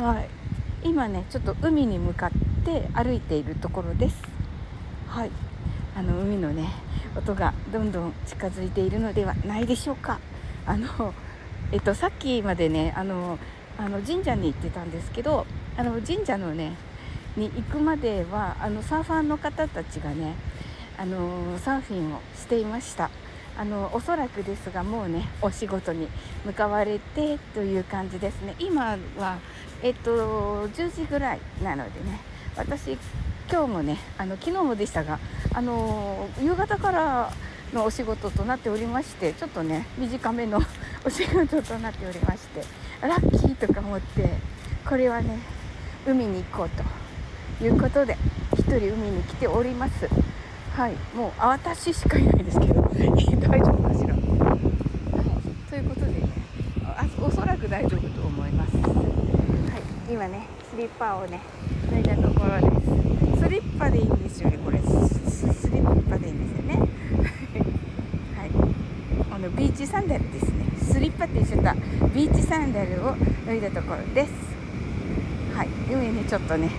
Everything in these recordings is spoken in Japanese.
はい。今ねちょっと海に向かって歩いているところです。はい。あの海のね音がどんどん近づいているのではないでしょうか。あのえっとさっきまでねあのあの神社に行ってたんですけどあの神社のねに行くまではあのサーファーの方たちがねあのサーフィンをしていました。あのおそらくですがもうねお仕事に向かわれてという感じですね。今はえっと10時ぐらいなのでね私今日もねあの昨日もでしたがあの夕方からのお仕事となっておりましてちょっとね短めの お仕事となっておりましてラッキーとか思ってこれはね海に行こうということで1人海に来ております。はいもう私しかいないですけど 大丈夫かしら、はい、ということでねあおそらく大丈夫と思います。今ねスリッパをね脱いだところです。スリッパでいいんですよねこれ。スリッパでいいんですよね。はい。あのビーチサンダルですね。スリッパって言っちゃった。ビーチサンダルを脱いだところです。はい。海にちょっとね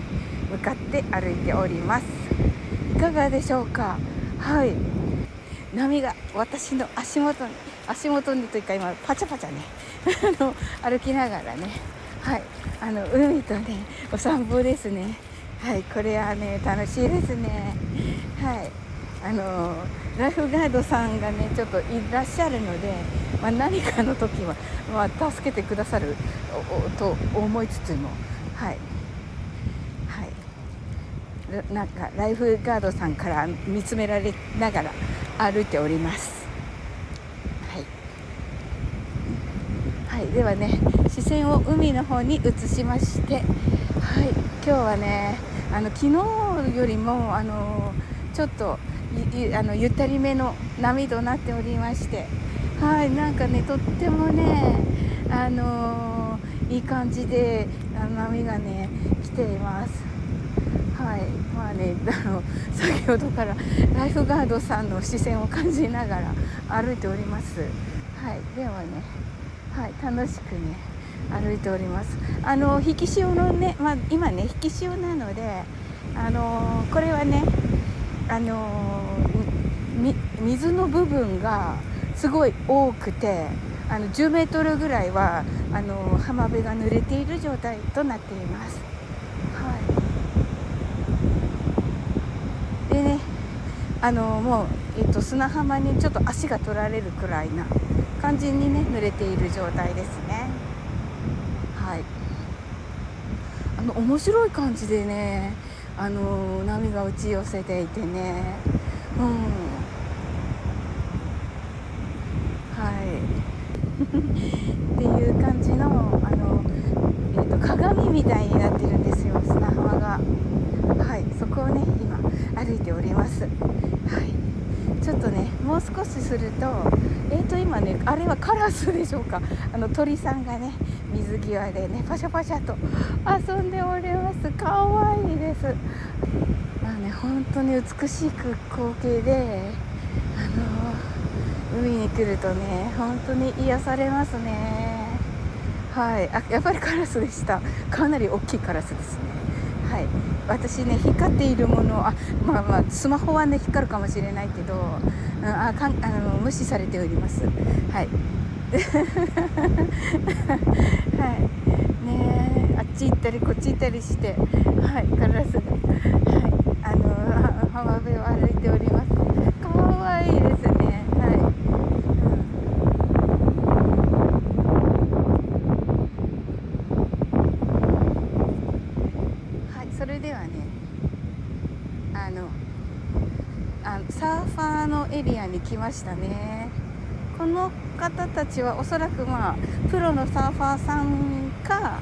向かって歩いております。いかがでしょうか？はい。波が私の足元に足元にというか今パチャパチャね あの歩きながらねはい。あの海とねお散歩ですね。はいこれはね楽しいですね。はい。あのライフガードさんがねちょっといらっしゃるので、まあ、何かの時は、まあ、助けてくださると思いつつもはい。なんかライフガードさんから見つめられながら歩いております。はい、ではね視線を海の方に移しましてはい今日はねあの昨日よりもあのちょっとあのゆったりめの波となっておりましてはいなんかねとってもねあの、いい感じで波がね来ています。はいまあねあの先ほどからライフガードさんの視線を感じながら歩いております。はいではねはい楽しくね歩いておりますあの引き潮のね、まあ、今ね引き潮なのであのこれはねあの水の部分がすごい多くてあの10メートルぐらいはあの浜辺が濡れている状態となっています。はい、でねあのもう、えっと、砂浜にちょっと足が取られるくらいな感じにね濡れている状態ですね。はい、あの面白い感じでねあの波が打ち寄せていてね、うん、はい。っていう感じのあの、えーと、鏡みたいになってるんですよ砂浜が。はい。そこをね今歩いております。はい。ちょっとねもう少しするとえーと今ねあれはカラスでしょうか。あの鳥さんがね水際でねパシャパシャと遊んでおります。かわいいです。まあね本当に美しい光景であの海に来るとね本当に癒されますね。はい。あやっぱりカラスでした。かなり大きいカラスですね。い。私ね光っているものあまあまあスマホはね光るかもしれないけど、うん、あかんあの無視されております。はい。はい。ねあっち行ったりこっち行ったりしてはいカラスはいあの浜辺を歩いておりますかわいいですねはい、うん、はいそれではねあのあのエリアに来ましたね。この方たちはおそらくまあプロのサーファーさんか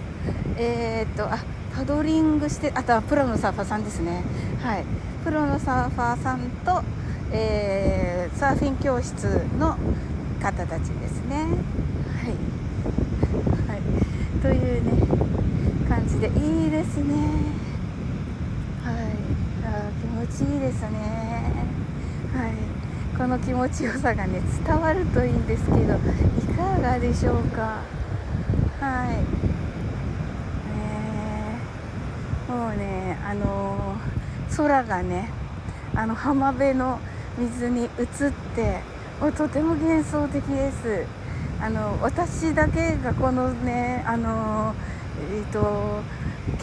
えー、っとあパドリングしてあとはプロのサーファーさんですね。はい。プロのサーファーさんと、えー、サーフィン教室の方たちですね。はい、はい、というね感じでいいですね。はい。あ気持ちいいですね。はい。この気持ちよさがね伝わるといいんですけどいかがでしょうか。はい、もうねあの空がねあの浜辺の水に映ってもとても幻想的です。あの私だけがこのねあのえっ、ー、と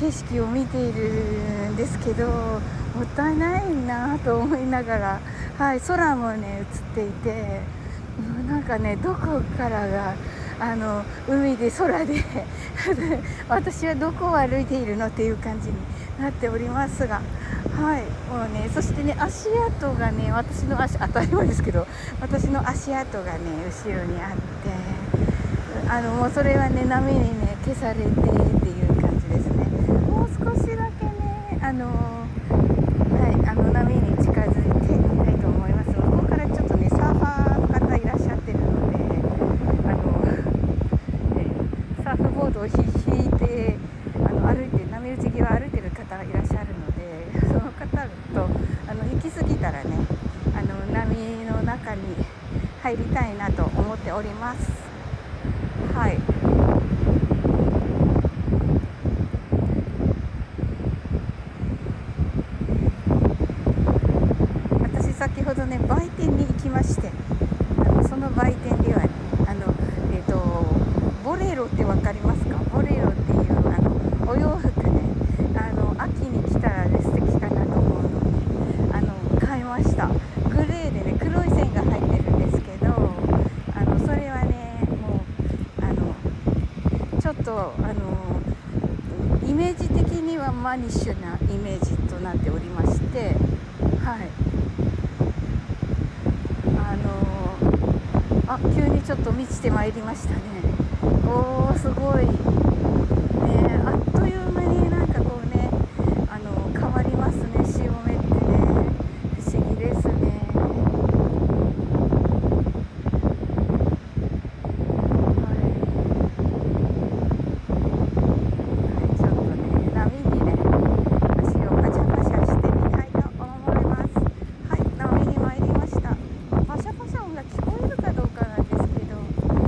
景色を見ているんですけどもったいないなと思いながら、はい、空もね映っていてなんかねどこからがあの海で空で 私はどこを歩いているのっていう感じになっておりますが、はい、もうねそしてね足跡がね私の足当たり前ですけど私の足跡がね後ろにあってあのもうそれはね波にね消されてっていう感じですねもう少しだけねあのはいあの波に近づいてみたいと思います向こうからちょっとねサーファーの方いらっしゃってるのであの、えサーフボードを引いてあの歩いて波打ち際歩いてる方がいらっしゃるので その方とあの行き過ぎたらねあの波の中に入りたいなと思っております。はい。私先ほどね売店に行きましてその売店ではあのえっ、とボレロって分かりますかボレロっていうあのお洋服ねあの秋に来たらね素敵かなと思うのであの買いました。グレーでね黒い線が入ってるんですけどあのそれはねもうあのちょっとあのイメージ的にはマニッシュなイメージとなっておりましてはい。あのあ急にちょっと満ちてまいりましたね。おーすごい。ねあっという間になんかこうねあの変わりますね潮目ってね不思議ですねはいはいちょっとね波にね足をパシャパシャしてみたいと思いますはい波に参りましたパシャパシャ音が聞こえるかどうかなんですけどうん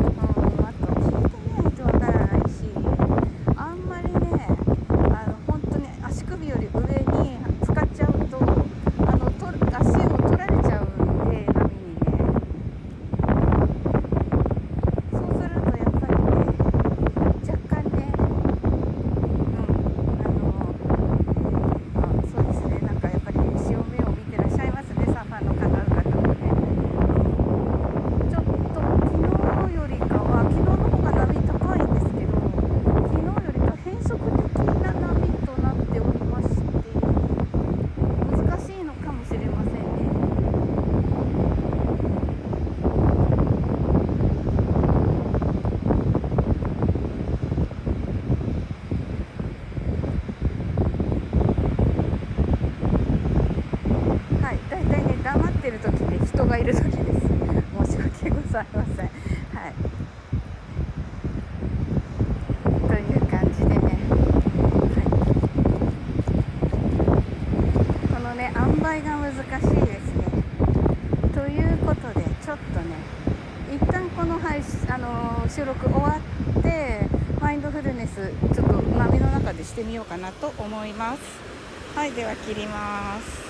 あと聞いてみないとわからないしあんまりねあの本当に足首より上に使っちゃうとあのと足を取られちゃうんで波にねそうするとやっぱりね若干ねうんあのあそうですねなんかやっぱり潮目を見てらっしゃいますねサーファーの方々もね、うんちょっと昨日よりかは昨日の方が波高いんですけど昨日よりか変則的な波となっておりまして難しいのかもしれませんねはいだいたいね黙ってる時で人がいる時です。申し訳ございません。はい。という感じでね、はい、このね塩梅が難しいですね。ということでちょっとね一旦この配信、あの収録終わってマインドフルネスちょっと波の中でしてみようかなと思います。はいでは切ります。